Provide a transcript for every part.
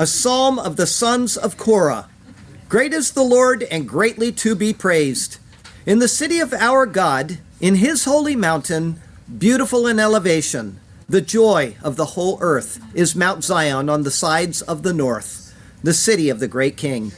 a psalm of the sons of Korah. Great is the Lord and greatly to be praised. In the city of our God, in his holy mountain, beautiful in elevation, the joy of the whole earth is Mount Zion on the sides of the north, the city of the great king.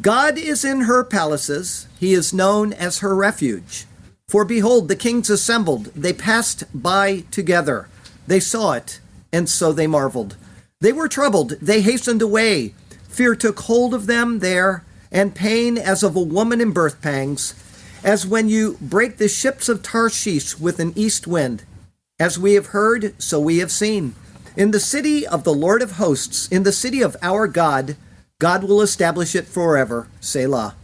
God is in her palaces, he is known as her refuge. For behold, the kings assembled, they passed by together. They saw it, and so they marveled. They were troubled, they hastened away. Fear took hold of them there, and pain as of a woman in birth pangs, as when you break the ships of Tarshish with an east wind. As we have heard, so we have seen. In the city of the Lord of hosts, in the city of our God, God will establish it forever. Selah.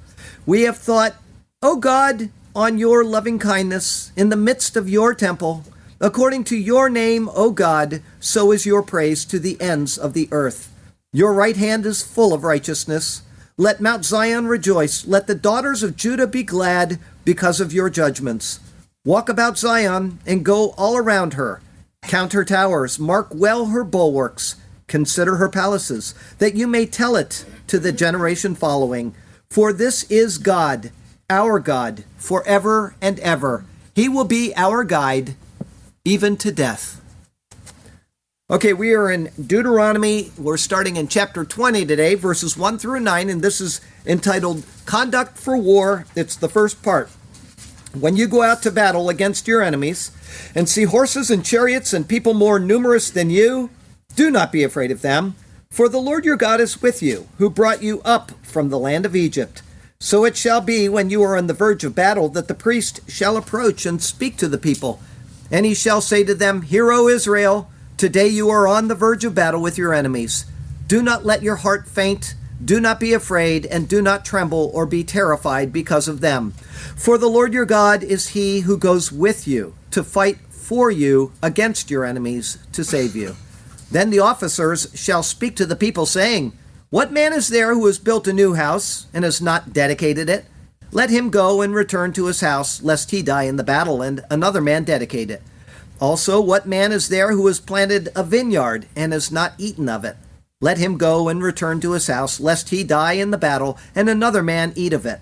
We have thought, O God, on your loving kindness in the midst of your temple. According to your name, O God, so is your praise to the ends of the earth. Your right hand is full of righteousness. Let Mount Zion rejoice. Let the daughters of Judah be glad because of your judgments. Walk about Zion and go all around her. Count her towers, mark well her bulwarks, consider her palaces, that you may tell it to the generation following. For this is God, our God, forever and ever. He will be our guide even to death. Okay, we are in Deuteronomy. We're starting in chapter 20 today, verses 1 through 9, and this is entitled Conduct for War. It's the first part. When you go out to battle against your enemies and see horses and chariots and people more numerous than you, do not be afraid of them, for the Lord your God is with you, who brought you up from the land of Egypt. So it shall be when you are on the verge of battle that the priest shall approach and speak to the people and he shall say to them, Hear, O Israel, today you are on the verge of battle with your enemies. Do not let your heart faint, do not be afraid, and do not tremble or be terrified because of them. For the Lord your God is he who goes with you to fight for you against your enemies to save you. Then the officers shall speak to the people, saying, What man is there who has built a new house and has not dedicated it? Let him go and return to his house, lest he die in the battle, and another man dedicate it. Also, what man is there who has planted a vineyard and has not eaten of it? Let him go and return to his house, lest he die in the battle, and another man eat of it.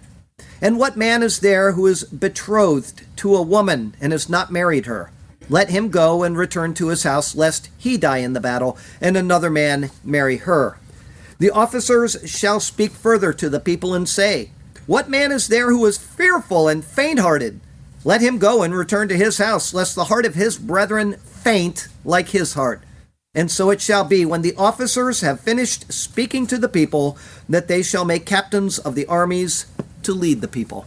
And what man is there who is betrothed to a woman and has not married her? Let him go and return to his house, lest he die in the battle, and another man marry her. The officers shall speak further to the people and say, what man is there who is fearful and faint hearted? Let him go and return to his house, lest the heart of his brethren faint like his heart. And so it shall be when the officers have finished speaking to the people, that they shall make captains of the armies to lead the people.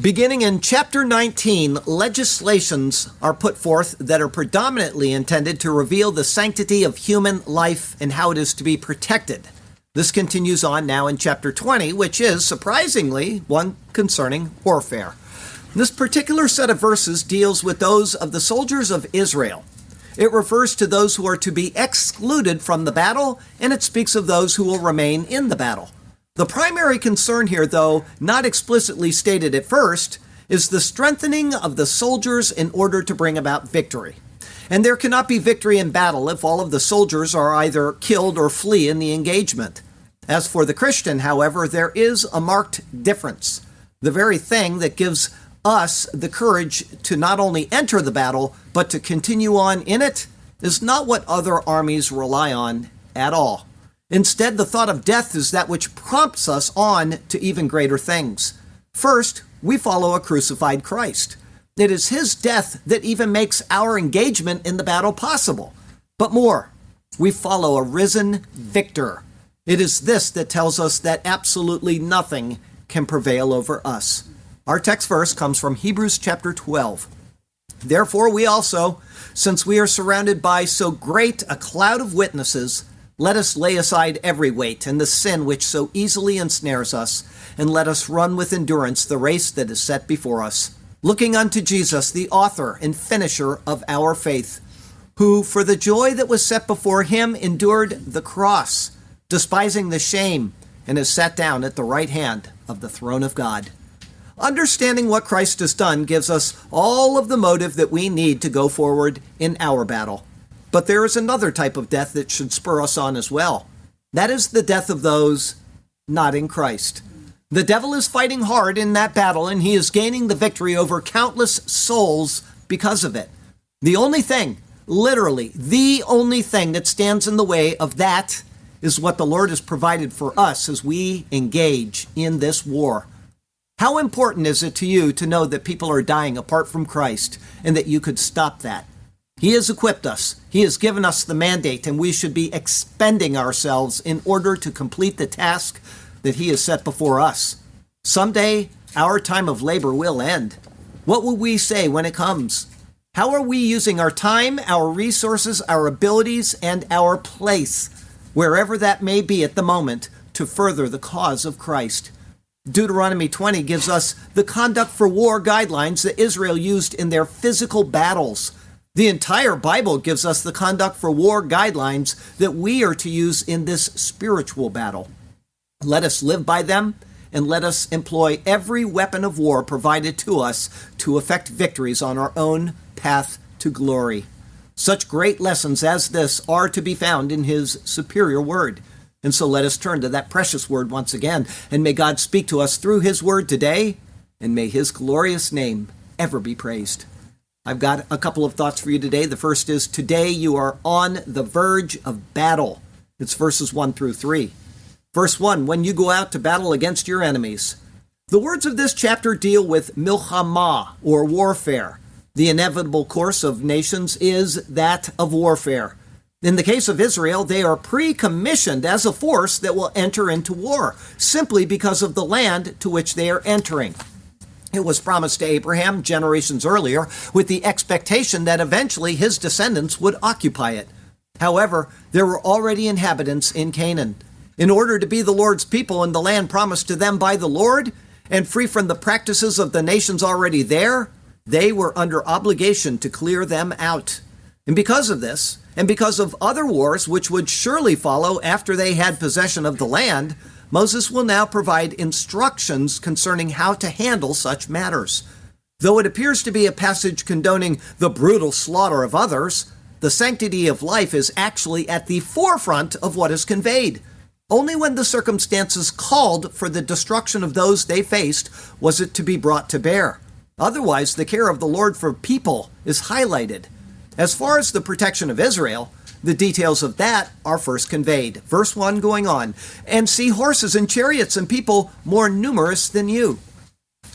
Beginning in chapter 19, legislations are put forth that are predominantly intended to reveal the sanctity of human life and how it is to be protected. This continues on now in chapter 20, which is, surprisingly, one concerning warfare. This particular set of verses deals with those of the soldiers of Israel. It refers to those who are to be excluded from the battle, and it speaks of those who will remain in the battle. The primary concern here, though not explicitly stated at first, is the strengthening of the soldiers in order to bring about victory. And there cannot be victory in battle if all of the soldiers are either killed or flee in the engagement. As for the Christian, however, there is a marked difference. The very thing that gives us the courage to not only enter the battle, but to continue on in it, is not what other armies rely on at all. Instead, the thought of death is that which prompts us on to even greater things. First, we follow a crucified Christ. It is his death that even makes our engagement in the battle possible. But more, we follow a risen victor. It is this that tells us that absolutely nothing can prevail over us. Our text verse comes from Hebrews chapter 12. Therefore, we also, since we are surrounded by so great a cloud of witnesses, Let us lay aside every weight and the sin which so easily ensnares us, and let us run with endurance the race that is set before us, looking unto Jesus, the author and finisher of our faith, who, for the joy that was set before him, endured the cross, despising the shame, and is sat down at the right hand of the throne of God. Understanding what Christ has done gives us all of the motive that we need to go forward in our battle. But there is another type of death that should spur us on as well. That is the death of those not in Christ. The devil is fighting hard in that battle, and he is gaining the victory over countless souls because of it. The only thing, literally, the only thing that stands in the way of that is what the Lord has provided for us as we engage in this war. How important is it to you to know that people are dying apart from Christ and that you could stop that? He has equipped us. He has given us the mandate, and we should be expending ourselves in order to complete the task that He has set before us. Someday, our time of labor will end. What will we say when it comes? How are we using our time, our resources, our abilities, and our place, wherever that may be at the moment, to further the cause of Christ? Deuteronomy 20 gives us the conduct for war guidelines that Israel used in their physical battles. The entire Bible gives us the conduct for war guidelines that we are to use in this spiritual battle. Let us live by them and let us employ every weapon of war provided to us to effect victories on our own path to glory. Such great lessons as this are to be found in His superior word. And so let us turn to that precious word once again, and may God speak to us through His word today, and may His glorious name ever be praised. I've got a couple of thoughts for you today. The first is today you are on the verge of battle. It's verses 1 through 3. Verse 1 When you go out to battle against your enemies. The words of this chapter deal with milchama, or warfare. The inevitable course of nations is that of warfare. In the case of Israel, they are pre commissioned as a force that will enter into war, simply because of the land to which they are entering. It was promised to Abraham generations earlier with the expectation that eventually his descendants would occupy it. However, there were already inhabitants in Canaan. In order to be the Lord's people in the land promised to them by the Lord, and free from the practices of the nations already there, they were under obligation to clear them out. And because of this, and because of other wars which would surely follow after they had possession of the land, Moses will now provide instructions concerning how to handle such matters. Though it appears to be a passage condoning the brutal slaughter of others, the sanctity of life is actually at the forefront of what is conveyed. Only when the circumstances called for the destruction of those they faced was it to be brought to bear. Otherwise, the care of the Lord for people is highlighted. As far as the protection of Israel, the details of that are first conveyed. Verse 1 going on, and see horses and chariots and people more numerous than you.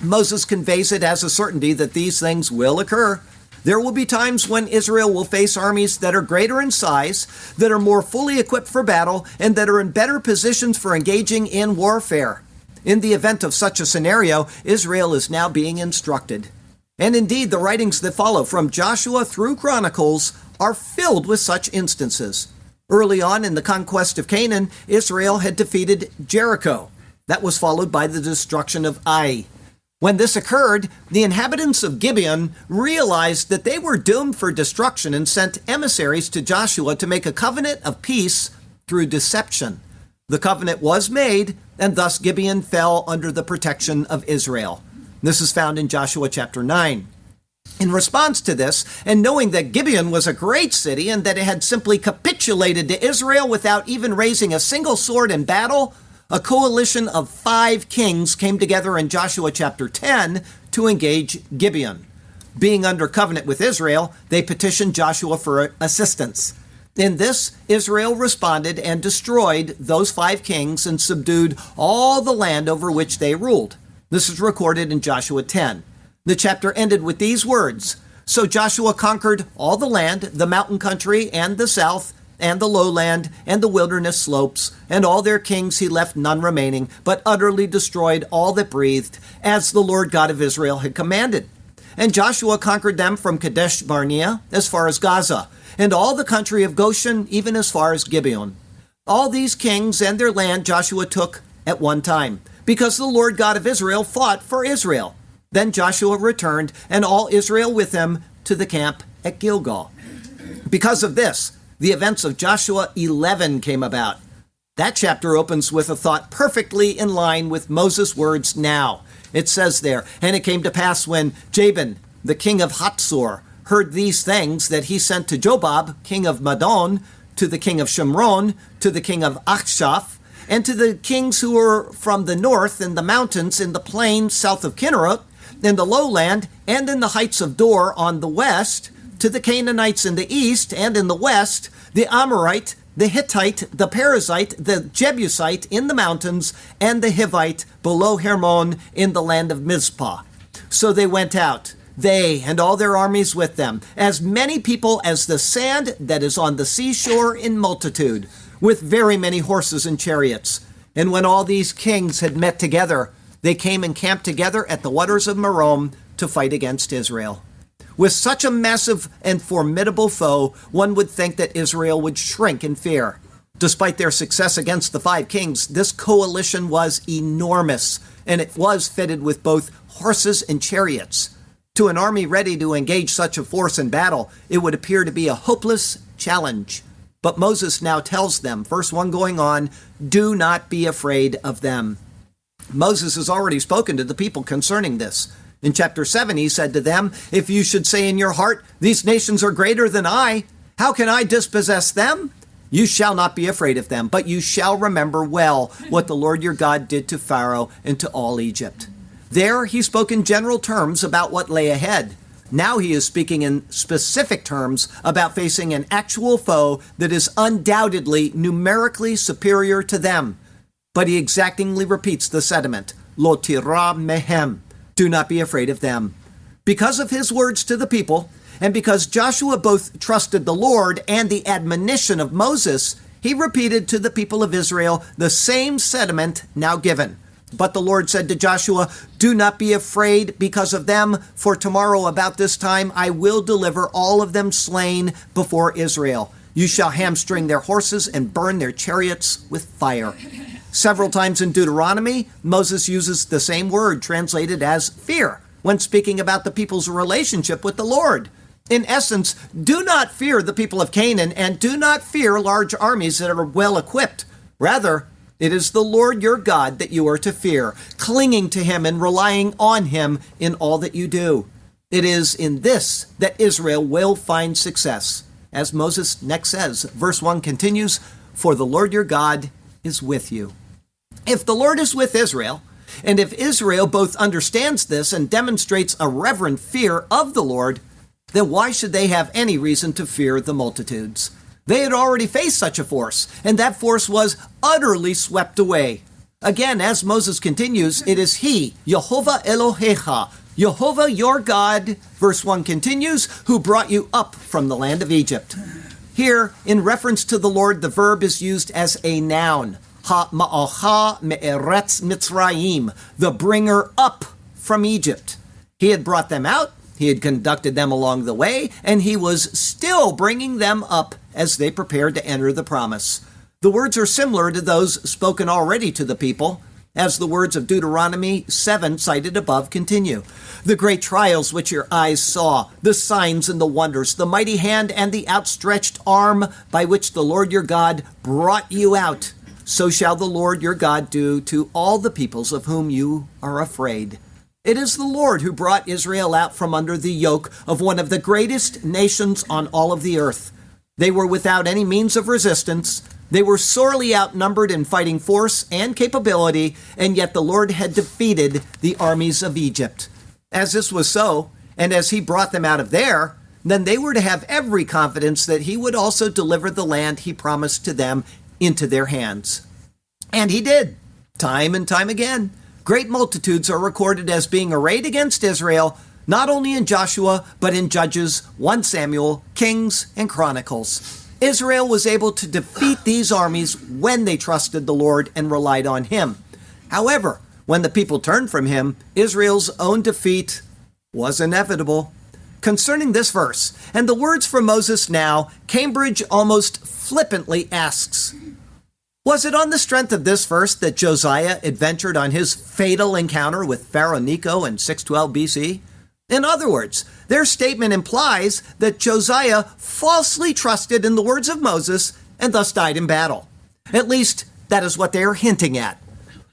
Moses conveys it as a certainty that these things will occur. There will be times when Israel will face armies that are greater in size, that are more fully equipped for battle, and that are in better positions for engaging in warfare. In the event of such a scenario, Israel is now being instructed. And indeed, the writings that follow from Joshua through Chronicles are filled with such instances. Early on in the conquest of Canaan, Israel had defeated Jericho. That was followed by the destruction of Ai. When this occurred, the inhabitants of Gibeon realized that they were doomed for destruction and sent emissaries to Joshua to make a covenant of peace through deception. The covenant was made, and thus Gibeon fell under the protection of Israel. This is found in Joshua chapter 9. In response to this, and knowing that Gibeon was a great city and that it had simply capitulated to Israel without even raising a single sword in battle, a coalition of five kings came together in Joshua chapter 10 to engage Gibeon. Being under covenant with Israel, they petitioned Joshua for assistance. In this, Israel responded and destroyed those five kings and subdued all the land over which they ruled. This is recorded in Joshua 10. The chapter ended with these words So Joshua conquered all the land, the mountain country, and the south, and the lowland, and the wilderness slopes, and all their kings he left none remaining, but utterly destroyed all that breathed, as the Lord God of Israel had commanded. And Joshua conquered them from Kadesh Barnea as far as Gaza, and all the country of Goshen even as far as Gibeon. All these kings and their land Joshua took at one time, because the Lord God of Israel fought for Israel. Then Joshua returned, and all Israel with him, to the camp at Gilgal. Because of this, the events of Joshua 11 came about. That chapter opens with a thought perfectly in line with Moses' words now. It says there, And it came to pass when Jabin, the king of Hatzor, heard these things that he sent to Jobab, king of Madon, to the king of Shimron, to the king of Achshaph, and to the kings who were from the north in the mountains in the plain south of Kinnereth, in the lowland, and in the heights of Dor on the west, to the Canaanites in the east and in the west, the Amorite, the Hittite, the Perizzite, the Jebusite in the mountains, and the Hivite below Hermon in the land of Mizpah. So they went out, they and all their armies with them, as many people as the sand that is on the seashore in multitude, with very many horses and chariots. And when all these kings had met together, they came and camped together at the waters of Merom to fight against Israel. With such a massive and formidable foe, one would think that Israel would shrink in fear. Despite their success against the five kings, this coalition was enormous, and it was fitted with both horses and chariots. To an army ready to engage such a force in battle, it would appear to be a hopeless challenge. But Moses now tells them, verse 1 going on, do not be afraid of them. Moses has already spoken to the people concerning this. In chapter 7, he said to them, If you should say in your heart, These nations are greater than I, how can I dispossess them? You shall not be afraid of them, but you shall remember well what the Lord your God did to Pharaoh and to all Egypt. There he spoke in general terms about what lay ahead. Now he is speaking in specific terms about facing an actual foe that is undoubtedly numerically superior to them. But he exactingly repeats the sentiment, Lo tira mehem. Do not be afraid of them. Because of his words to the people, and because Joshua both trusted the Lord and the admonition of Moses, he repeated to the people of Israel the same sentiment now given. But the Lord said to Joshua, Do not be afraid because of them, for tomorrow about this time I will deliver all of them slain before Israel. You shall hamstring their horses and burn their chariots with fire. Several times in Deuteronomy, Moses uses the same word translated as fear when speaking about the people's relationship with the Lord. In essence, do not fear the people of Canaan and do not fear large armies that are well equipped. Rather, it is the Lord your God that you are to fear, clinging to him and relying on him in all that you do. It is in this that Israel will find success. As Moses next says, verse 1 continues, For the Lord your God is with you. If the Lord is with Israel, and if Israel both understands this and demonstrates a reverent fear of the Lord, then why should they have any reason to fear the multitudes? They had already faced such a force, and that force was utterly swept away. Again, as Moses continues, it is He, Jehovah Elohecha, Jehovah your God, verse 1 continues, who brought you up from the land of Egypt. Here, in reference to the Lord, the verb is used as a noun. Ha ma'acha me'eretz mitzrayim, the bringer up from Egypt. He had brought them out, he had conducted them along the way, and he was still bringing them up as they prepared to enter the promise. The words are similar to those spoken already to the people, as the words of Deuteronomy 7 cited above continue. The great trials which your eyes saw, the signs and the wonders, the mighty hand and the outstretched arm by which the Lord your God brought you out, so shall the Lord your God do to all the peoples of whom you are afraid. It is the Lord who brought Israel out from under the yoke of one of the greatest nations on all of the earth. They were without any means of resistance. They were sorely outnumbered in fighting force and capability, and yet the Lord had defeated the armies of Egypt. As this was so, and as he brought them out of there, then they were to have every confidence that he would also deliver the land he promised to them into their hands. And he did, time and time again. Great multitudes are recorded as being arrayed against Israel, not only in Joshua, but in Judges, 1 Samuel, Kings, and Chronicles. Israel was able to defeat these armies when they trusted the Lord and relied on Him. However, when the people turned from Him, Israel's own defeat was inevitable. Concerning this verse, and the words from Moses now, Cambridge almost flippantly asks, Was it on the strength of this verse that Josiah adventured on his fatal encounter with Pharaoh Necho in 612 BC? In other words, their statement implies that Josiah falsely trusted in the words of Moses and thus died in battle. At least, that is what they are hinting at.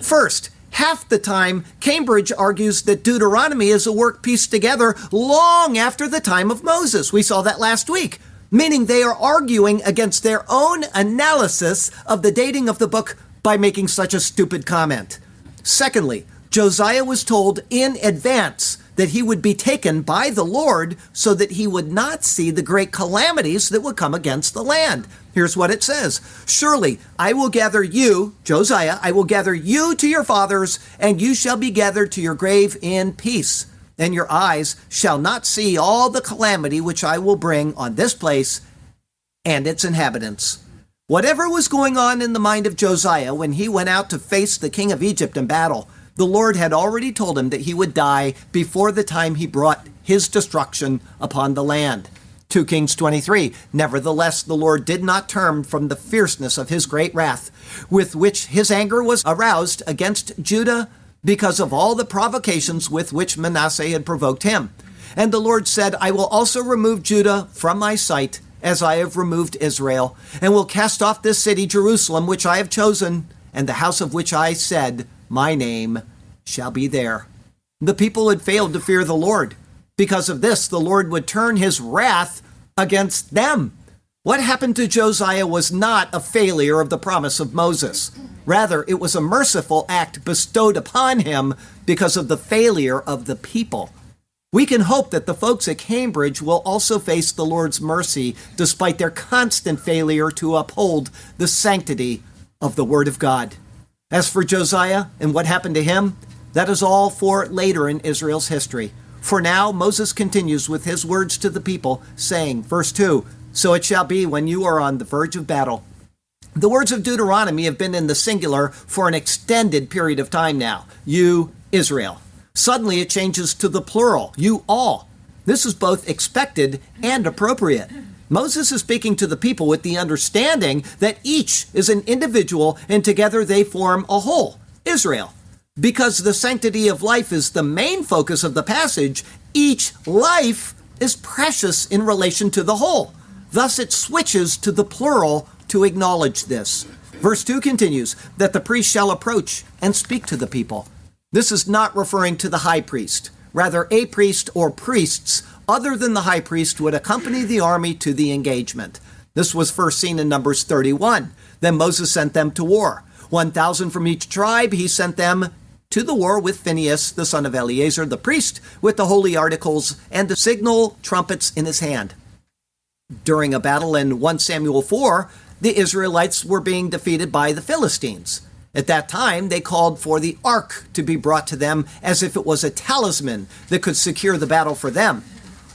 First, half the time, Cambridge argues that Deuteronomy is a work pieced together long after the time of Moses. We saw that last week meaning they are arguing against their own analysis of the dating of the book by making such a stupid comment. Secondly, Josiah was told in advance that he would be taken by the Lord so that he would not see the great calamities that would come against the land. Here's what it says Surely I will gather you, Josiah, I will gather you to your fathers, and you shall be gathered to your grave in peace and your eyes shall not see all the calamity which I will bring on this place and its inhabitants. Whatever was going on in the mind of Josiah when he went out to face the king of Egypt in battle, the Lord had already told him that he would die before the time he brought his destruction upon the land. 2 Kings 23. Nevertheless, the Lord did not turn from the fierceness of his great wrath, with which his anger was aroused against Judah because of all the provocations with which Manasseh had provoked him. And the Lord said, I will also remove Judah from my sight, as I have removed Israel, and will cast off this city, Jerusalem, which I have chosen, and the house of which I said, My name shall be there. The people had failed to fear the Lord. Because of this, the Lord would turn his wrath against them. What happened to Josiah was not a failure of the promise of Moses. Rather, it was a merciful act bestowed upon him because of the failure of the people. We can hope that the folks at Cambridge will also face the Lord's mercy despite their constant failure to uphold the sanctity of the Word of God. As for Josiah and what happened to him, that is all for later in Israel's history. For now, Moses continues with his words to the people, saying, verse 2 So it shall be when you are on the verge of battle the words of Deuteronomy have been in the singular for an extended period of time now. You, Israel. Suddenly it changes to the plural. You all. This is both expected and appropriate. Moses is speaking to the people with the understanding that each is an individual and together they form a whole, Israel. Because the sanctity of life is the main focus of the passage, each life is precious in relation to the whole. Thus it switches to the plural to acknowledge this. Verse 2 continues that the priest shall approach and speak to the people. This is not referring to the high priest. Rather, a priest or priests other than the high priest would accompany the army to the engagement. This was first seen in Numbers 31. Then Moses sent them to war. 1,000 from each tribe, he sent them to the war with Phinehas, the son of Eleazar, the priest, with the holy articles and the signal trumpets in his hand. During a battle in 1 Samuel 4, the Israelites were being defeated by the Philistines. At that time, they called for the ark to be brought to them as if it was a talisman that could secure the battle for them.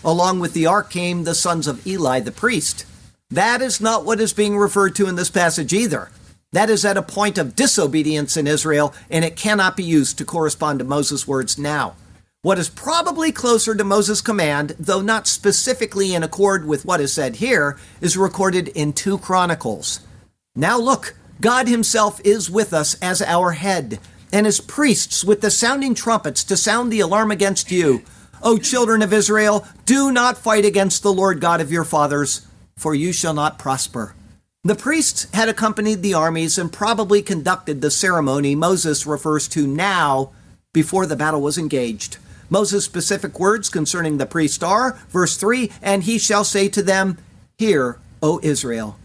Along with the ark came the sons of Eli the priest. That is not what is being referred to in this passage either. That is at a point of disobedience in Israel, and it cannot be used to correspond to Moses' words now. What is probably closer to Moses' command, though not specifically in accord with what is said here, is recorded in 2 Chronicles. Now look, God Himself is with us as our head, and His priests with the sounding trumpets to sound the alarm against you. O children of Israel, do not fight against the Lord God of your fathers, for you shall not prosper. The priests had accompanied the armies and probably conducted the ceremony Moses refers to now before the battle was engaged. Moses' specific words concerning the priest are, verse 3 And he shall say to them, Hear, O Israel.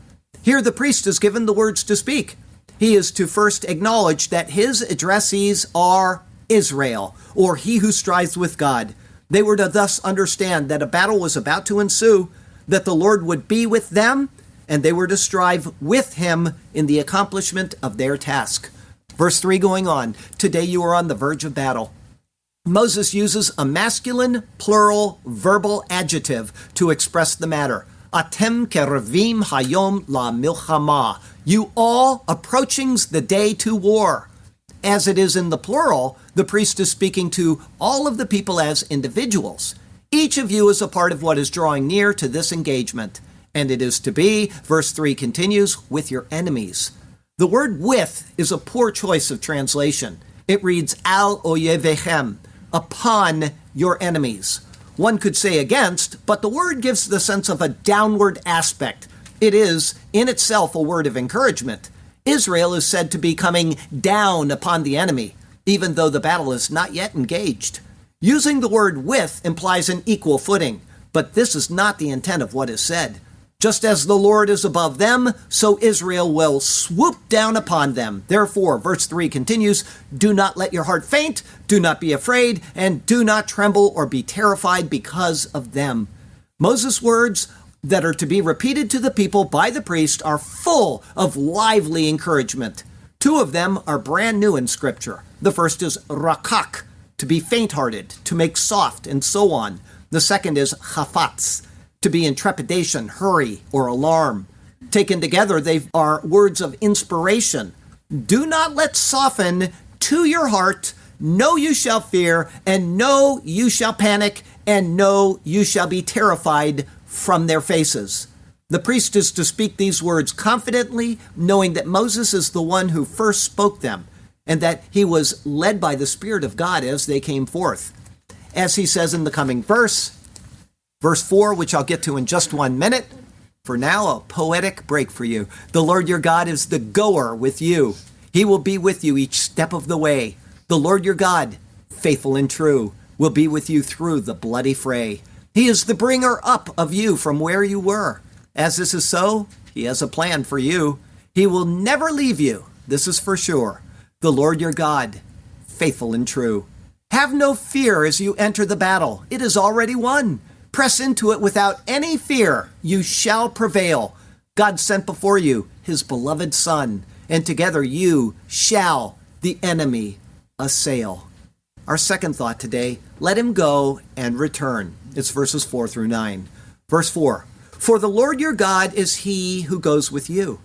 Here the priest is given the words to speak. He is to first acknowledge that his addressees are Israel, or he who strives with God. They were to thus understand that a battle was about to ensue, that the Lord would be with them, and they were to strive with him in the accomplishment of their task. Verse 3 going on Today you are on the verge of battle. Moses uses a masculine plural verbal adjective to express the matter. Atem kerevim hayom la milchama. You all approachings the day to war. As it is in the plural, the priest is speaking to all of the people as individuals. Each of you is a part of what is drawing near to this engagement. And it is to be, verse 3 continues, with your enemies. The word with is a poor choice of translation. It reads al oyevechem, upon your enemies. One could say against, but the word gives the sense of a downward aspect. It is, in itself, a word of encouragement. Israel is said to be coming down upon the enemy, even though the battle is not yet engaged. Using the word with implies an equal footing, but this is not the intent of what is said. Just as the Lord is above them, so Israel will swoop down upon them. Therefore, verse 3 continues Do not let your heart faint, do not be afraid, and do not tremble or be terrified because of them. Moses' words that are to be repeated to the people by the priest are full of lively encouragement. Two of them are brand new in Scripture. The first is rakak, to be faint hearted, to make soft, and so on. The second is chafatz, to be in trepidation, hurry, or alarm. Taken together, they are words of inspiration. Do not let soften to your heart, no, you shall fear, and no, you shall panic, and no, you shall be terrified from their faces. The priest is to speak these words confidently, knowing that Moses is the one who first spoke them, and that he was led by the Spirit of God as they came forth. As he says in the coming verse, Verse 4, which I'll get to in just one minute. For now, a poetic break for you. The Lord your God is the goer with you. He will be with you each step of the way. The Lord your God, faithful and true, will be with you through the bloody fray. He is the bringer up of you from where you were. As this is so, he has a plan for you. He will never leave you. This is for sure. The Lord your God, faithful and true. Have no fear as you enter the battle. It is already won. Press into it without any fear. You shall prevail. God sent before you his beloved Son, and together you shall the enemy assail. Our second thought today let him go and return. It's verses 4 through 9. Verse 4 For the Lord your God is he who goes with you.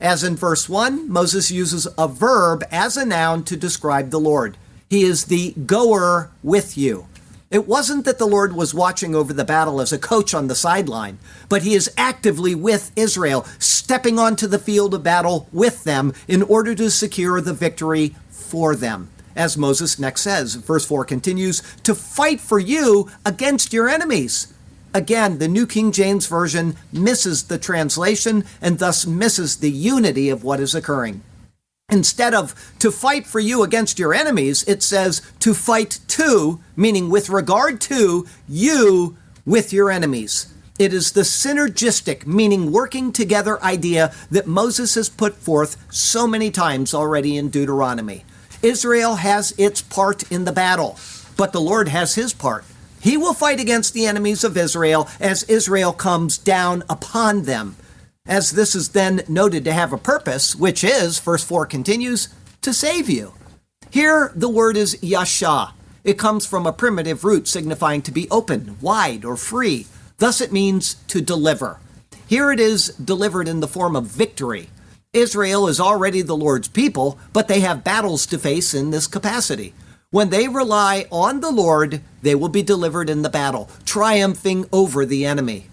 As in verse 1, Moses uses a verb as a noun to describe the Lord. He is the goer with you. It wasn't that the Lord was watching over the battle as a coach on the sideline, but he is actively with Israel, stepping onto the field of battle with them in order to secure the victory for them. As Moses next says, verse 4 continues, to fight for you against your enemies. Again, the New King James Version misses the translation and thus misses the unity of what is occurring. Instead of to fight for you against your enemies, it says to fight to, meaning with regard to you with your enemies. It is the synergistic, meaning working together idea that Moses has put forth so many times already in Deuteronomy. Israel has its part in the battle, but the Lord has his part. He will fight against the enemies of Israel as Israel comes down upon them as this is then noted to have a purpose, which is, verse 4 continues, to save you. Here, the word is yasha. It comes from a primitive root signifying to be open, wide, or free. Thus, it means to deliver. Here it is delivered in the form of victory. Israel is already the Lord's people, but they have battles to face in this capacity. When they rely on the Lord, they will be delivered in the battle, triumphing over the enemy.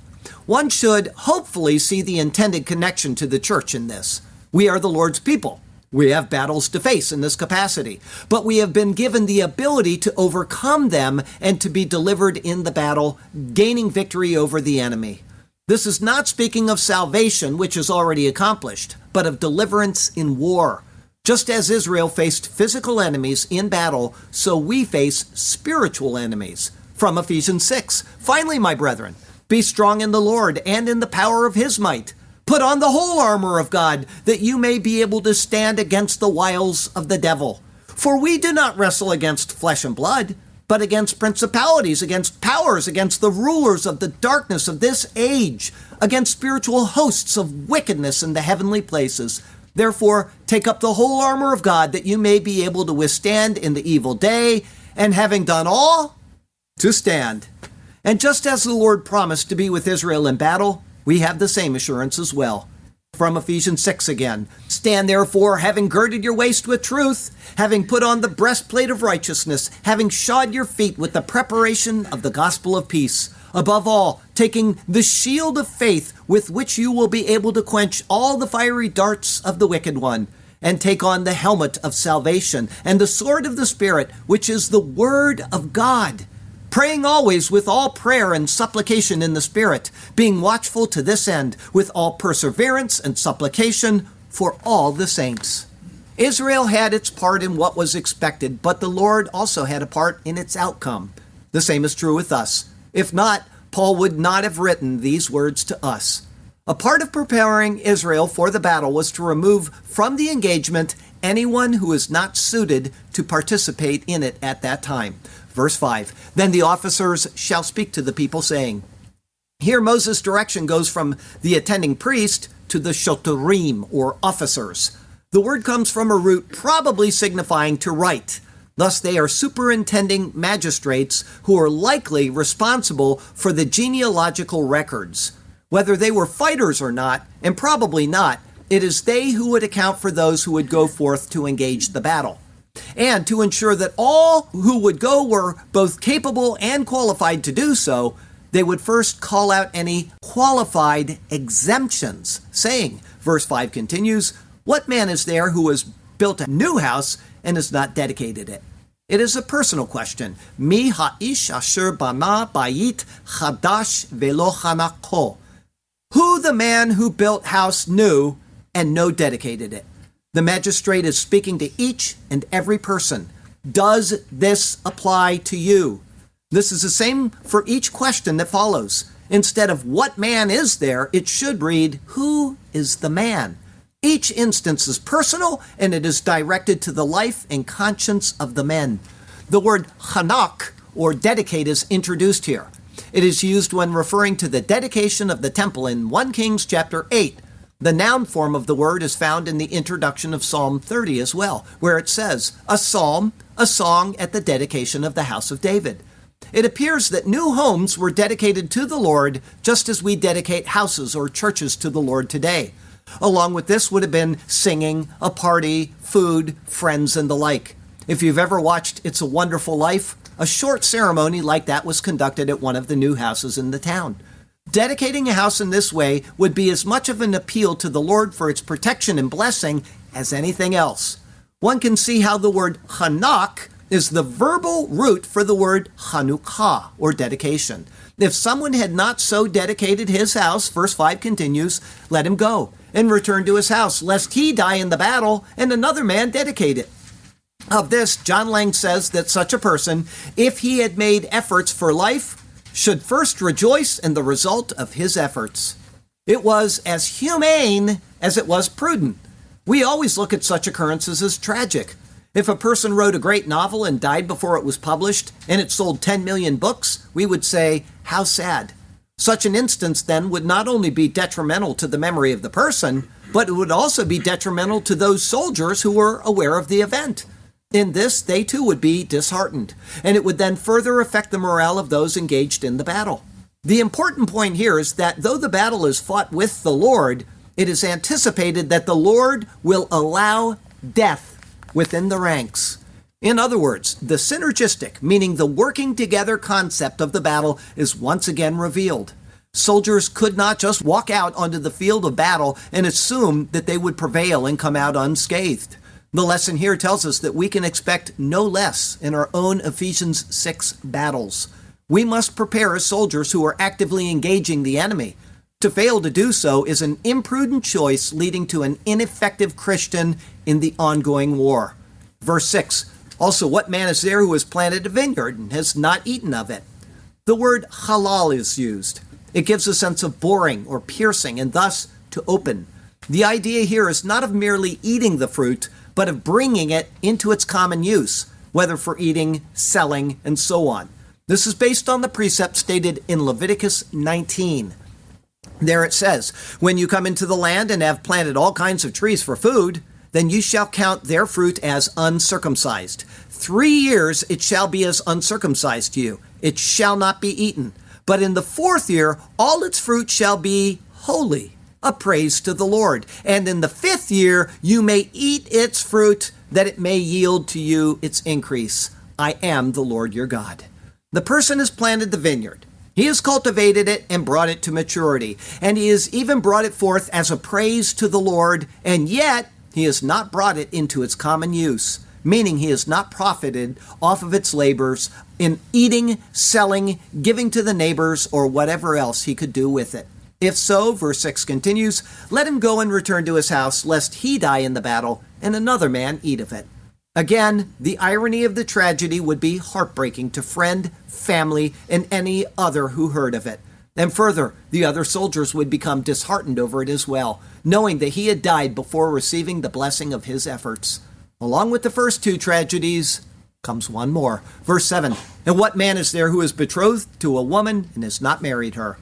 One should hopefully see the intended connection to the church in this. We are the Lord's people. We have battles to face in this capacity, but we have been given the ability to overcome them and to be delivered in the battle, gaining victory over the enemy. This is not speaking of salvation, which is already accomplished, but of deliverance in war. Just as Israel faced physical enemies in battle, so we face spiritual enemies. From Ephesians 6. Finally, my brethren, be strong in the Lord and in the power of his might. Put on the whole armor of God, that you may be able to stand against the wiles of the devil. For we do not wrestle against flesh and blood, but against principalities, against powers, against the rulers of the darkness of this age, against spiritual hosts of wickedness in the heavenly places. Therefore, take up the whole armor of God, that you may be able to withstand in the evil day, and having done all, to stand. And just as the Lord promised to be with Israel in battle, we have the same assurance as well. From Ephesians 6 again Stand therefore, having girded your waist with truth, having put on the breastplate of righteousness, having shod your feet with the preparation of the gospel of peace. Above all, taking the shield of faith with which you will be able to quench all the fiery darts of the wicked one and take on the helmet of salvation and the sword of the Spirit, which is the Word of God. Praying always with all prayer and supplication in the Spirit, being watchful to this end with all perseverance and supplication for all the saints. Israel had its part in what was expected, but the Lord also had a part in its outcome. The same is true with us. If not, Paul would not have written these words to us. A part of preparing Israel for the battle was to remove from the engagement anyone who is not suited to participate in it at that time. Verse 5 Then the officers shall speak to the people, saying, Here Moses' direction goes from the attending priest to the shotorim, or officers. The word comes from a root probably signifying to write. Thus, they are superintending magistrates who are likely responsible for the genealogical records. Whether they were fighters or not, and probably not, it is they who would account for those who would go forth to engage the battle. And to ensure that all who would go were both capable and qualified to do so, they would first call out any qualified exemptions, saying, verse 5 continues, What man is there who has built a new house and has not dedicated it? It is a personal question. Mi ha'ish asher bana bayit chadash velo chanako who the man who built house knew and no dedicated it. The magistrate is speaking to each and every person. Does this apply to you? This is the same for each question that follows. Instead of what man is there, it should read, Who is the man? Each instance is personal and it is directed to the life and conscience of the men. The word chanak, or dedicate, is introduced here. It is used when referring to the dedication of the temple in 1 Kings chapter 8. The noun form of the word is found in the introduction of Psalm 30 as well, where it says, a psalm, a song at the dedication of the house of David. It appears that new homes were dedicated to the Lord just as we dedicate houses or churches to the Lord today. Along with this would have been singing, a party, food, friends, and the like. If you've ever watched It's a Wonderful Life, a short ceremony like that was conducted at one of the new houses in the town. Dedicating a house in this way would be as much of an appeal to the Lord for its protection and blessing as anything else. One can see how the word Hanak is the verbal root for the word Hanukkah, or dedication. If someone had not so dedicated his house, verse 5 continues, let him go and return to his house, lest he die in the battle and another man dedicate it. Of this, John Lange says that such a person, if he had made efforts for life, should first rejoice in the result of his efforts. It was as humane as it was prudent. We always look at such occurrences as tragic. If a person wrote a great novel and died before it was published and it sold 10 million books, we would say, How sad. Such an instance then would not only be detrimental to the memory of the person, but it would also be detrimental to those soldiers who were aware of the event. In this, they too would be disheartened, and it would then further affect the morale of those engaged in the battle. The important point here is that though the battle is fought with the Lord, it is anticipated that the Lord will allow death within the ranks. In other words, the synergistic, meaning the working together concept of the battle, is once again revealed. Soldiers could not just walk out onto the field of battle and assume that they would prevail and come out unscathed. The lesson here tells us that we can expect no less in our own Ephesians 6 battles. We must prepare as soldiers who are actively engaging the enemy. To fail to do so is an imprudent choice leading to an ineffective Christian in the ongoing war. Verse 6 Also, what man is there who has planted a vineyard and has not eaten of it? The word halal is used. It gives a sense of boring or piercing and thus to open. The idea here is not of merely eating the fruit, but of bringing it into its common use, whether for eating, selling, and so on. This is based on the precept stated in Leviticus 19. There it says, When you come into the land and have planted all kinds of trees for food, then you shall count their fruit as uncircumcised. Three years it shall be as uncircumcised to you. It shall not be eaten. But in the fourth year, all its fruit shall be holy a praise to the Lord. And in the fifth year, you may eat its fruit, that it may yield to you its increase. I am the Lord your God. The person has planted the vineyard. He has cultivated it and brought it to maturity. And he has even brought it forth as a praise to the Lord. And yet, he has not brought it into its common use, meaning he has not profited off of its labors in eating, selling, giving to the neighbors, or whatever else he could do with it. If so, verse 6 continues, let him go and return to his house, lest he die in the battle, and another man eat of it. Again, the irony of the tragedy would be heartbreaking to friend, family, and any other who heard of it. And further, the other soldiers would become disheartened over it as well, knowing that he had died before receiving the blessing of his efforts. Along with the first two tragedies comes one more. Verse 7 And what man is there who is betrothed to a woman and has not married her?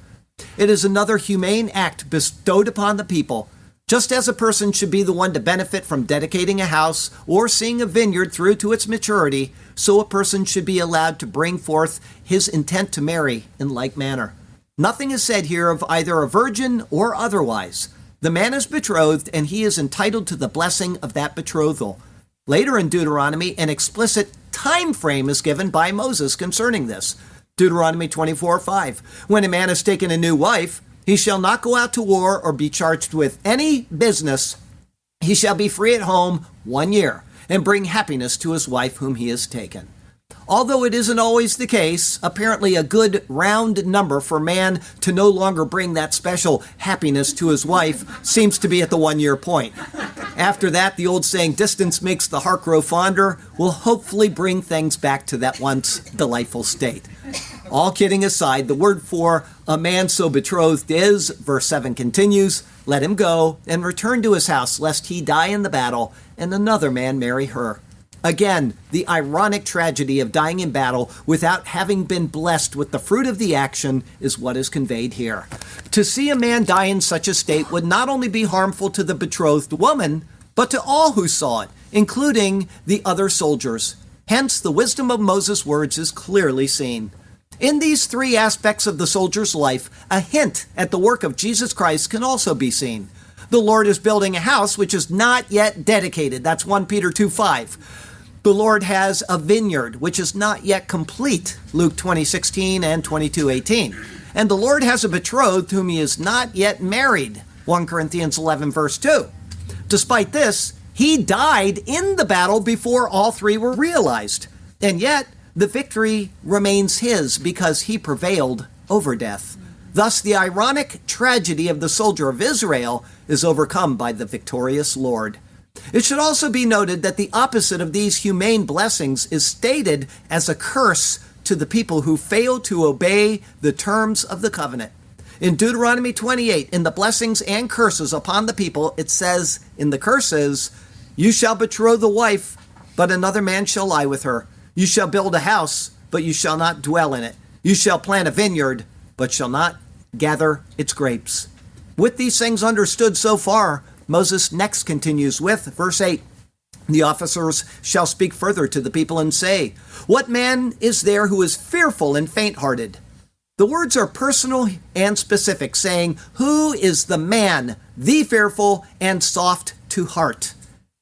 It is another humane act bestowed upon the people. Just as a person should be the one to benefit from dedicating a house or seeing a vineyard through to its maturity, so a person should be allowed to bring forth his intent to marry in like manner. Nothing is said here of either a virgin or otherwise. The man is betrothed, and he is entitled to the blessing of that betrothal. Later in Deuteronomy, an explicit time frame is given by Moses concerning this. Deuteronomy 24 5. When a man has taken a new wife, he shall not go out to war or be charged with any business. He shall be free at home one year and bring happiness to his wife whom he has taken. Although it isn't always the case, apparently a good round number for man to no longer bring that special happiness to his wife seems to be at the one year point. After that, the old saying, distance makes the heart grow fonder, will hopefully bring things back to that once delightful state. All kidding aside, the word for a man so betrothed is, verse 7 continues, let him go and return to his house, lest he die in the battle and another man marry her. Again, the ironic tragedy of dying in battle without having been blessed with the fruit of the action is what is conveyed here. To see a man die in such a state would not only be harmful to the betrothed woman, but to all who saw it, including the other soldiers. Hence, the wisdom of Moses' words is clearly seen. In these three aspects of the soldier's life, a hint at the work of Jesus Christ can also be seen. The Lord is building a house which is not yet dedicated. That's 1 Peter 2 5 the Lord has a vineyard which is not yet complete, Luke 20, 16 and 22, 18. And the Lord has a betrothed whom he is not yet married, 1 Corinthians 11, verse 2. Despite this, he died in the battle before all three were realized. And yet, the victory remains his because he prevailed over death. Thus, the ironic tragedy of the soldier of Israel is overcome by the victorious Lord. It should also be noted that the opposite of these humane blessings is stated as a curse to the people who fail to obey the terms of the covenant. In Deuteronomy 28, in the blessings and curses upon the people, it says in the curses, You shall betroth the wife, but another man shall lie with her. You shall build a house, but you shall not dwell in it. You shall plant a vineyard, but shall not gather its grapes. With these things understood so far, Moses next continues with verse 8 The officers shall speak further to the people and say, What man is there who is fearful and faint hearted? The words are personal and specific, saying, Who is the man, the fearful and soft to heart?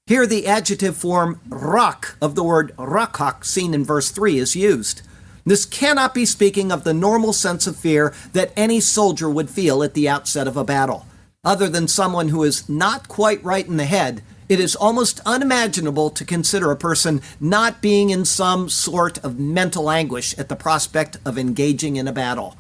Here, the adjective form rak of the word rakak, seen in verse 3, is used. This cannot be speaking of the normal sense of fear that any soldier would feel at the outset of a battle other than someone who is not quite right in the head, it is almost unimaginable to consider a person not being in some sort of mental anguish at the prospect of engaging in a battle.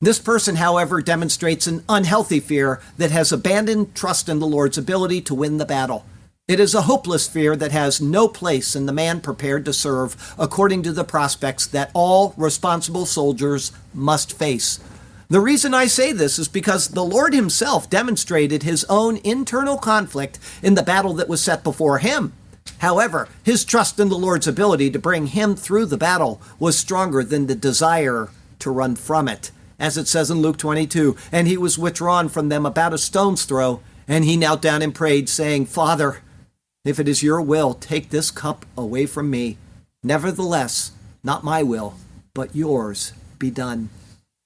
This person, however, demonstrates an unhealthy fear that has abandoned trust in the Lord's ability to win the battle. It is a hopeless fear that has no place in the man prepared to serve according to the prospects that all responsible soldiers must face. The reason I say this is because the Lord Himself demonstrated His own internal conflict in the battle that was set before Him. However, his trust in the Lord's ability to bring him through the battle was stronger than the desire to run from it. As it says in Luke 22, and he was withdrawn from them about a stone's throw, and he knelt down and prayed, saying, Father, if it is your will, take this cup away from me. Nevertheless, not my will, but yours be done.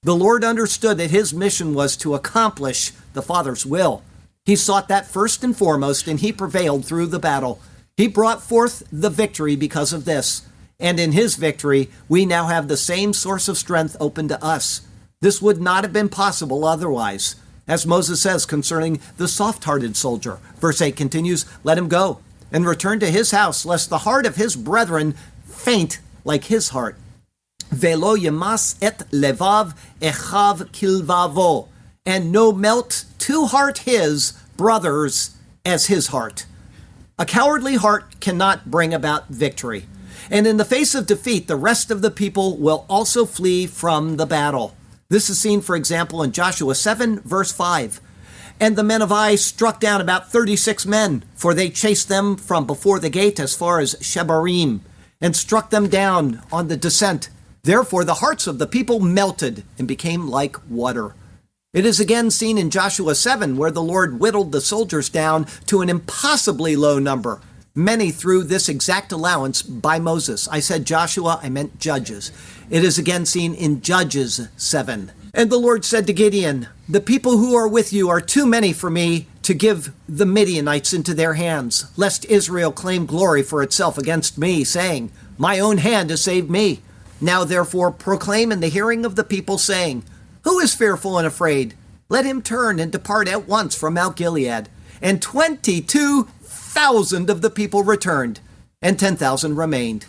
The Lord understood that his mission was to accomplish the Father's will. He sought that first and foremost, and he prevailed through the battle. He brought forth the victory because of this. And in his victory, we now have the same source of strength open to us. This would not have been possible otherwise. as Moses says concerning the soft hearted soldier. Verse 8 continues, Let him go and return to his house, lest the heart of his brethren faint like his heart. Velo yemas et levav echav kilvavo, and no melt to heart his brothers as his heart. A cowardly heart cannot bring about victory. And in the face of defeat, the rest of the people will also flee from the battle. This is seen, for example, in Joshua 7, verse 5. And the men of Ai struck down about 36 men, for they chased them from before the gate as far as Shebarim, and struck them down on the descent. Therefore, the hearts of the people melted and became like water. It is again seen in Joshua 7, where the Lord whittled the soldiers down to an impossibly low number, many through this exact allowance by Moses. I said Joshua, I meant Judges. It is again seen in Judges 7. And the Lord said to Gideon, The people who are with you are too many for me to give the Midianites into their hands, lest Israel claim glory for itself against me, saying, My own hand has saved me. Now therefore proclaim in the hearing of the people, saying, Who is fearful and afraid? Let him turn and depart at once from Mount Gilead. And twenty two thousand of the people returned, and ten thousand remained.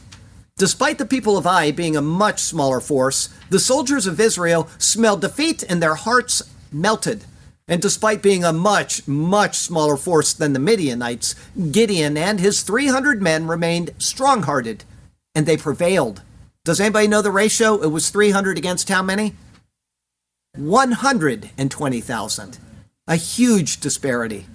Despite the people of Ai being a much smaller force, the soldiers of Israel smelled defeat and their hearts melted. And despite being a much, much smaller force than the Midianites, Gideon and his 300 men remained strong hearted, and they prevailed. Does anybody know the ratio? It was 300 against how many? 120,000. A huge disparity.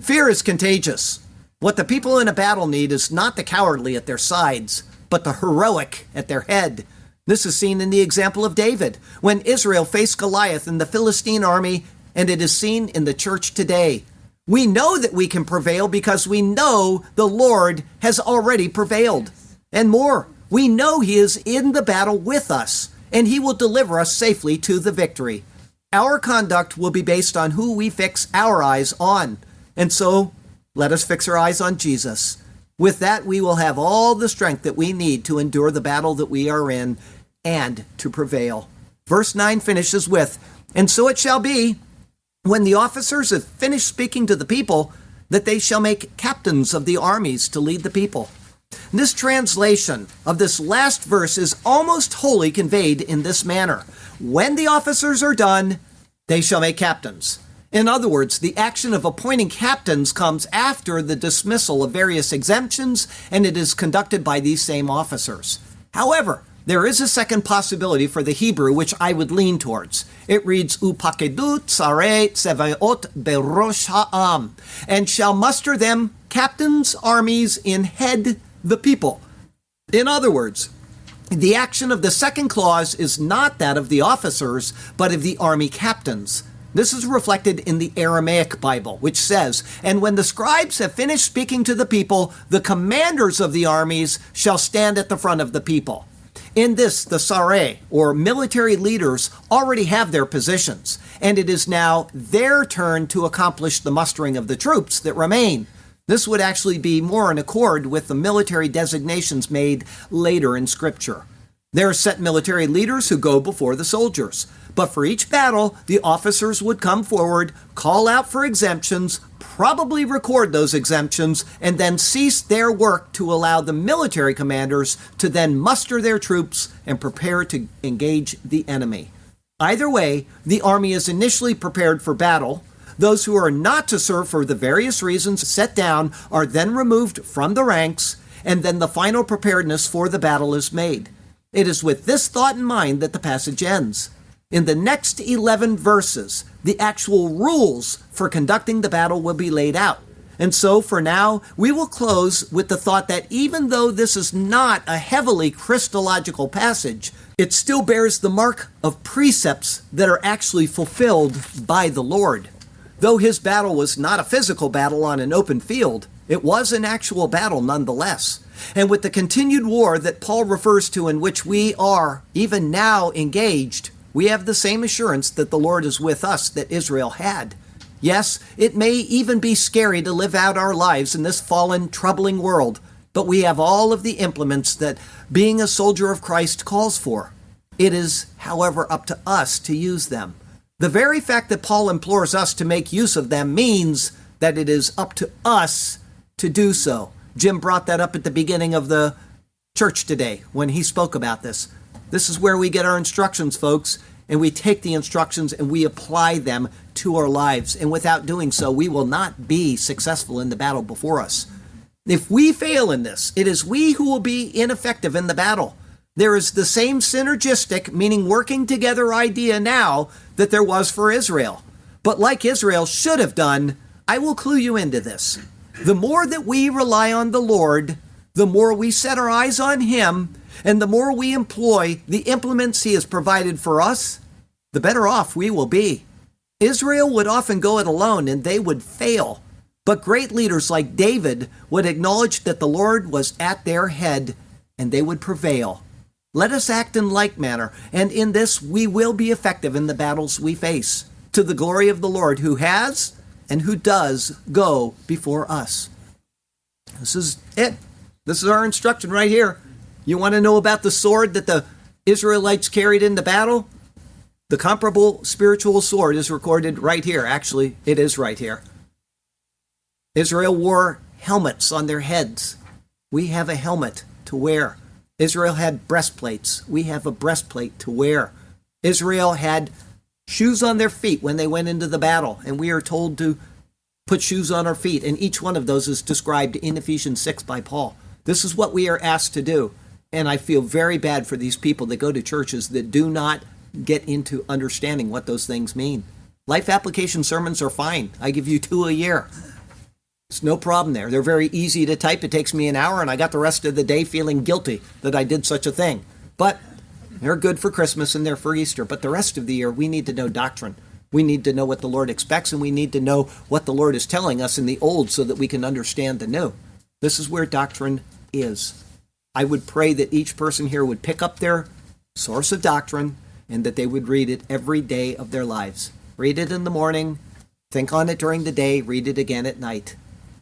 Fear is contagious. What the people in a battle need is not the cowardly at their sides, but the heroic at their head. This is seen in the example of David, when Israel faced Goliath and the Philistine army, and it is seen in the church today. We know that we can prevail because we know the Lord has already prevailed. And more, we know He is in the battle with us, and He will deliver us safely to the victory. Our conduct will be based on who we fix our eyes on. And so let us fix our eyes on Jesus. With that, we will have all the strength that we need to endure the battle that we are in and to prevail. Verse 9 finishes with And so it shall be, when the officers have finished speaking to the people, that they shall make captains of the armies to lead the people. This translation of this last verse is almost wholly conveyed in this manner When the officers are done, they shall make captains. In other words, the action of appointing captains comes after the dismissal of various exemptions, and it is conducted by these same officers. However, there is a second possibility for the Hebrew which I would lean towards. It reads, Upakedu tsare tsevaot berosh ha'am, and shall muster them captains, armies, in head the people. In other words, the action of the second clause is not that of the officers, but of the army captains. This is reflected in the Aramaic Bible, which says, And when the scribes have finished speaking to the people, the commanders of the armies shall stand at the front of the people. In this, the Sare, or military leaders, already have their positions, and it is now their turn to accomplish the mustering of the troops that remain. This would actually be more in accord with the military designations made later in Scripture. There are set military leaders who go before the soldiers. But for each battle, the officers would come forward, call out for exemptions, probably record those exemptions, and then cease their work to allow the military commanders to then muster their troops and prepare to engage the enemy. Either way, the army is initially prepared for battle. Those who are not to serve for the various reasons set down are then removed from the ranks, and then the final preparedness for the battle is made. It is with this thought in mind that the passage ends. In the next 11 verses, the actual rules for conducting the battle will be laid out. And so for now, we will close with the thought that even though this is not a heavily Christological passage, it still bears the mark of precepts that are actually fulfilled by the Lord. Though his battle was not a physical battle on an open field, it was an actual battle nonetheless. And with the continued war that Paul refers to, in which we are even now engaged, we have the same assurance that the Lord is with us that Israel had. Yes, it may even be scary to live out our lives in this fallen, troubling world, but we have all of the implements that being a soldier of Christ calls for. It is, however, up to us to use them. The very fact that Paul implores us to make use of them means that it is up to us to do so. Jim brought that up at the beginning of the church today when he spoke about this. This is where we get our instructions, folks, and we take the instructions and we apply them to our lives. And without doing so, we will not be successful in the battle before us. If we fail in this, it is we who will be ineffective in the battle. There is the same synergistic, meaning working together idea now that there was for Israel. But like Israel should have done, I will clue you into this. The more that we rely on the Lord, the more we set our eyes on Him, and the more we employ the implements He has provided for us, the better off we will be. Israel would often go it alone and they would fail. But great leaders like David would acknowledge that the Lord was at their head and they would prevail. Let us act in like manner, and in this we will be effective in the battles we face, to the glory of the Lord who has and who does go before us. This is it. This is our instruction right here. You want to know about the sword that the Israelites carried in the battle? The comparable spiritual sword is recorded right here. Actually, it is right here. Israel wore helmets on their heads. We have a helmet to wear. Israel had breastplates. We have a breastplate to wear. Israel had shoes on their feet when they went into the battle, and we are told to put shoes on our feet. And each one of those is described in Ephesians 6 by Paul. This is what we are asked to do. And I feel very bad for these people that go to churches that do not get into understanding what those things mean. Life application sermons are fine. I give you two a year. It's no problem there. They're very easy to type. It takes me an hour, and I got the rest of the day feeling guilty that I did such a thing. But they're good for Christmas and they're for Easter. But the rest of the year, we need to know doctrine. We need to know what the Lord expects, and we need to know what the Lord is telling us in the old so that we can understand the new. This is where doctrine is. I would pray that each person here would pick up their source of doctrine and that they would read it every day of their lives. Read it in the morning, think on it during the day, read it again at night.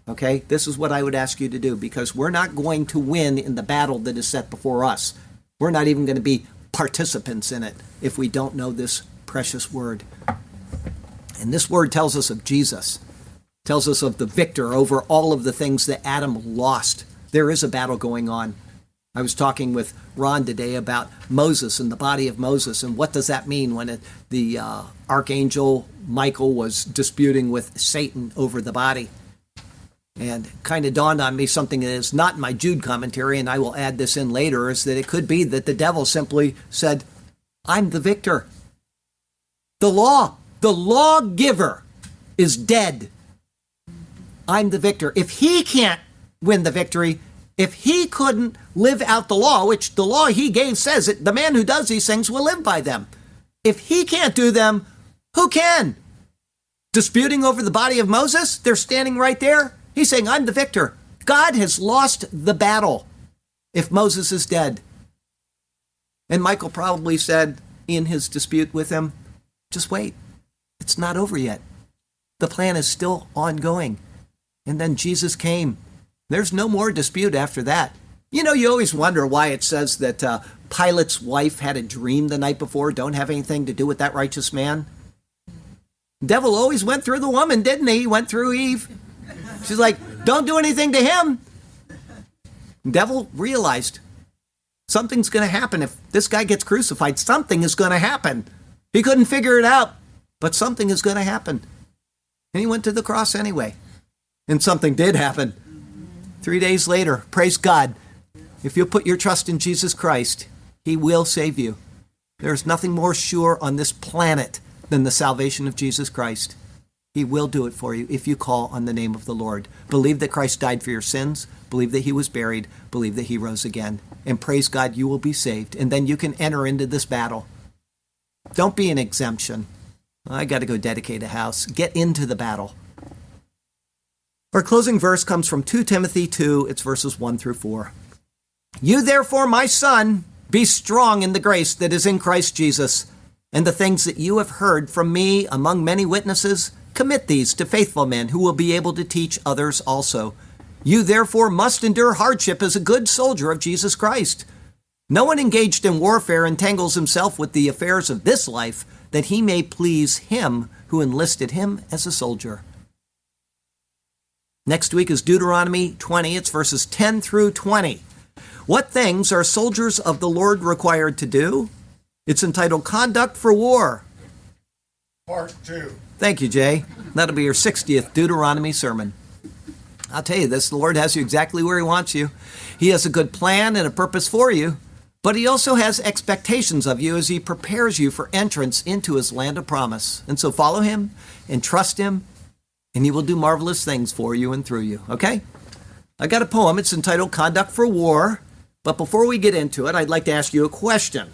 Okay? This is what I would ask you to do because we're not going to win in the battle that is set before us. We're not even going to be participants in it if we don't know this precious word. And this word tells us of Jesus, tells us of the victor over all of the things that Adam lost. There is a battle going on. I was talking with Ron today about Moses and the body of Moses, and what does that mean when it, the uh, archangel Michael was disputing with Satan over the body? And kind of dawned on me something that is not in my Jude commentary, and I will add this in later, is that it could be that the devil simply said, I'm the victor. The law, the lawgiver is dead. I'm the victor. If he can't win the victory, if he couldn't live out the law, which the law he gave says that the man who does these things will live by them, if he can't do them, who can? Disputing over the body of Moses, they're standing right there. He's saying, I'm the victor. God has lost the battle if Moses is dead. And Michael probably said in his dispute with him, just wait. It's not over yet. The plan is still ongoing. And then Jesus came. There's no more dispute after that. You know, you always wonder why it says that uh, Pilate's wife had a dream the night before, don't have anything to do with that righteous man. Devil always went through the woman, didn't he? He went through Eve. She's like, don't do anything to him. Devil realized something's going to happen. If this guy gets crucified, something is going to happen. He couldn't figure it out, but something is going to happen. And he went to the cross anyway. And something did happen. Three days later, praise God, if you put your trust in Jesus Christ, he will save you. There's nothing more sure on this planet than the salvation of Jesus Christ. He will do it for you if you call on the name of the Lord. Believe that Christ died for your sins. Believe that he was buried. Believe that he rose again. And praise God, you will be saved. And then you can enter into this battle. Don't be an exemption. I got to go dedicate a house. Get into the battle. Our closing verse comes from 2 Timothy 2. It's verses 1 through 4. You therefore, my son, be strong in the grace that is in Christ Jesus, and the things that you have heard from me among many witnesses Commit these to faithful men who will be able to teach others also. You therefore must endure hardship as a good soldier of Jesus Christ. No one engaged in warfare entangles himself with the affairs of this life, that he may please him who enlisted him as a soldier. Next week is Deuteronomy 20, it's verses 10 through 20. What things are soldiers of the Lord required to do? It's entitled Conduct for War. Part 2. Thank you, Jay. That'll be your 60th Deuteronomy sermon. I'll tell you this the Lord has you exactly where He wants you. He has a good plan and a purpose for you, but He also has expectations of you as He prepares you for entrance into His land of promise. And so follow Him and trust Him, and He will do marvelous things for you and through you. Okay? I got a poem. It's entitled Conduct for War. But before we get into it, I'd like to ask you a question.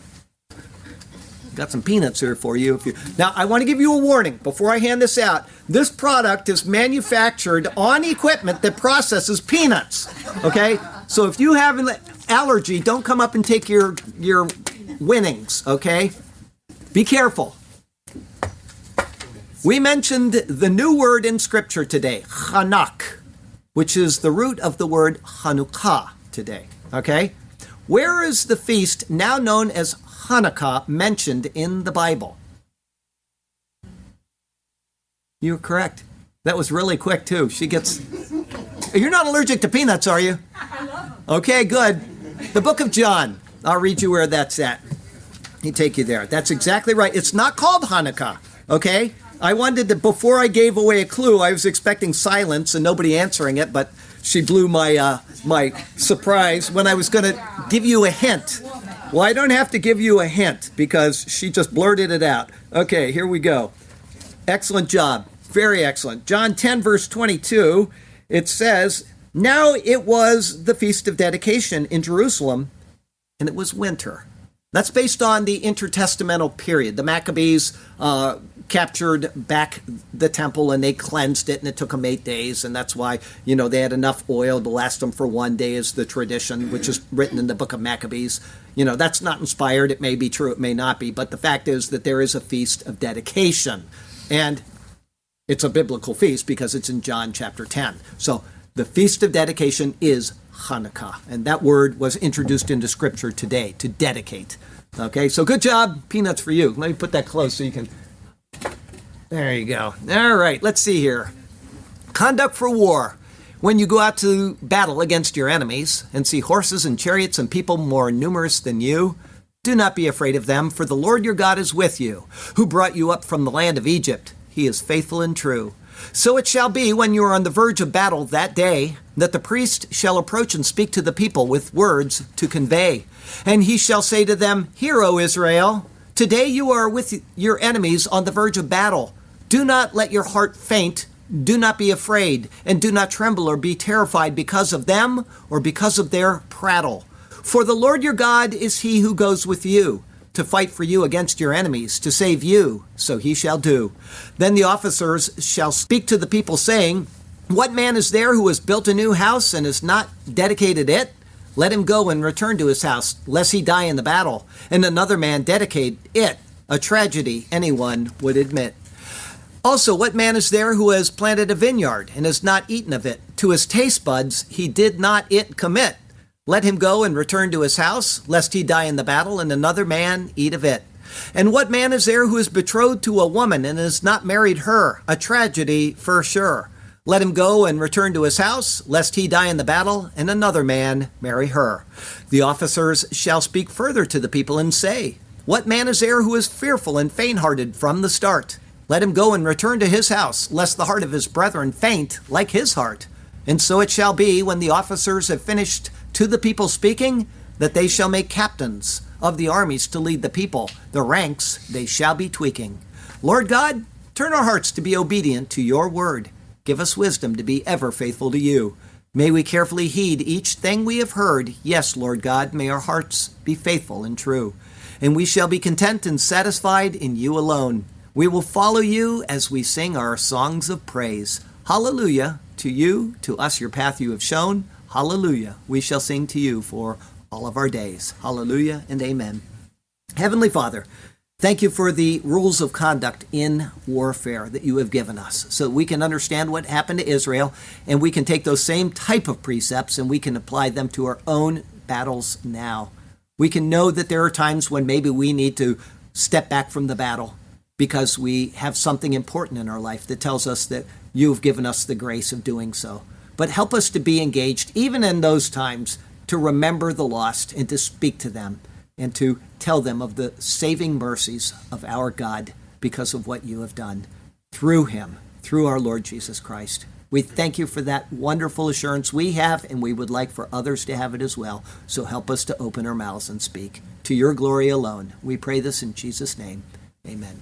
Got some peanuts here for you. you. Now, I want to give you a warning before I hand this out. This product is manufactured on equipment that processes peanuts. Okay? So if you have an allergy, don't come up and take your, your winnings. Okay? Be careful. We mentioned the new word in Scripture today, Chanak, which is the root of the word Hanukkah today. Okay? Where is the feast now known as Hanukkah mentioned in the Bible? You're correct. That was really quick, too. She gets. You're not allergic to peanuts, are you? I love them. Okay, good. The book of John. I'll read you where that's at. He take you there. That's exactly right. It's not called Hanukkah, okay? I wanted to, before I gave away a clue, I was expecting silence and nobody answering it, but she blew my uh, my surprise when I was going to give you a hint. Well, I don't have to give you a hint because she just blurted it out. Okay, here we go. Excellent job. Very excellent. John 10, verse 22, it says, Now it was the feast of dedication in Jerusalem, and it was winter. That's based on the intertestamental period. The Maccabees uh, captured back the temple and they cleansed it, and it took them eight days. And that's why, you know, they had enough oil to last them for one day, is the tradition, which is written in the book of Maccabees. You know, that's not inspired. It may be true, it may not be. But the fact is that there is a feast of dedication. And it's a biblical feast because it's in John chapter 10. So the feast of dedication is Hanukkah. And that word was introduced into scripture today to dedicate. Okay, so good job. Peanuts for you. Let me put that close so you can. There you go. All right, let's see here. Conduct for war. When you go out to battle against your enemies and see horses and chariots and people more numerous than you, do not be afraid of them, for the Lord your God is with you, who brought you up from the land of Egypt. He is faithful and true. So it shall be when you are on the verge of battle that day that the priest shall approach and speak to the people with words to convey. And he shall say to them, Hear, O Israel, today you are with your enemies on the verge of battle. Do not let your heart faint. Do not be afraid, and do not tremble or be terrified because of them or because of their prattle. For the Lord your God is he who goes with you to fight for you against your enemies, to save you, so he shall do. Then the officers shall speak to the people, saying, What man is there who has built a new house and has not dedicated it? Let him go and return to his house, lest he die in the battle, and another man dedicate it, a tragedy anyone would admit. Also, what man is there who has planted a vineyard and has not eaten of it? To his taste buds he did not it commit. Let him go and return to his house, lest he die in the battle, and another man eat of it. And what man is there who is betrothed to a woman and has not married her? A tragedy for sure. Let him go and return to his house, lest he die in the battle, and another man marry her. The officers shall speak further to the people and say, What man is there who is fearful and faint hearted from the start? Let him go and return to his house, lest the heart of his brethren faint like his heart. And so it shall be when the officers have finished to the people speaking, that they shall make captains of the armies to lead the people. The ranks they shall be tweaking. Lord God, turn our hearts to be obedient to your word. Give us wisdom to be ever faithful to you. May we carefully heed each thing we have heard. Yes, Lord God, may our hearts be faithful and true. And we shall be content and satisfied in you alone. We will follow you as we sing our songs of praise. Hallelujah to you, to us your path you have shown. Hallelujah. We shall sing to you for all of our days. Hallelujah and amen. Heavenly Father, thank you for the rules of conduct in warfare that you have given us so we can understand what happened to Israel and we can take those same type of precepts and we can apply them to our own battles now. We can know that there are times when maybe we need to step back from the battle because we have something important in our life that tells us that you've given us the grace of doing so. But help us to be engaged, even in those times, to remember the lost and to speak to them and to tell them of the saving mercies of our God because of what you have done through him, through our Lord Jesus Christ. We thank you for that wonderful assurance we have, and we would like for others to have it as well. So help us to open our mouths and speak. To your glory alone. We pray this in Jesus' name. Amen.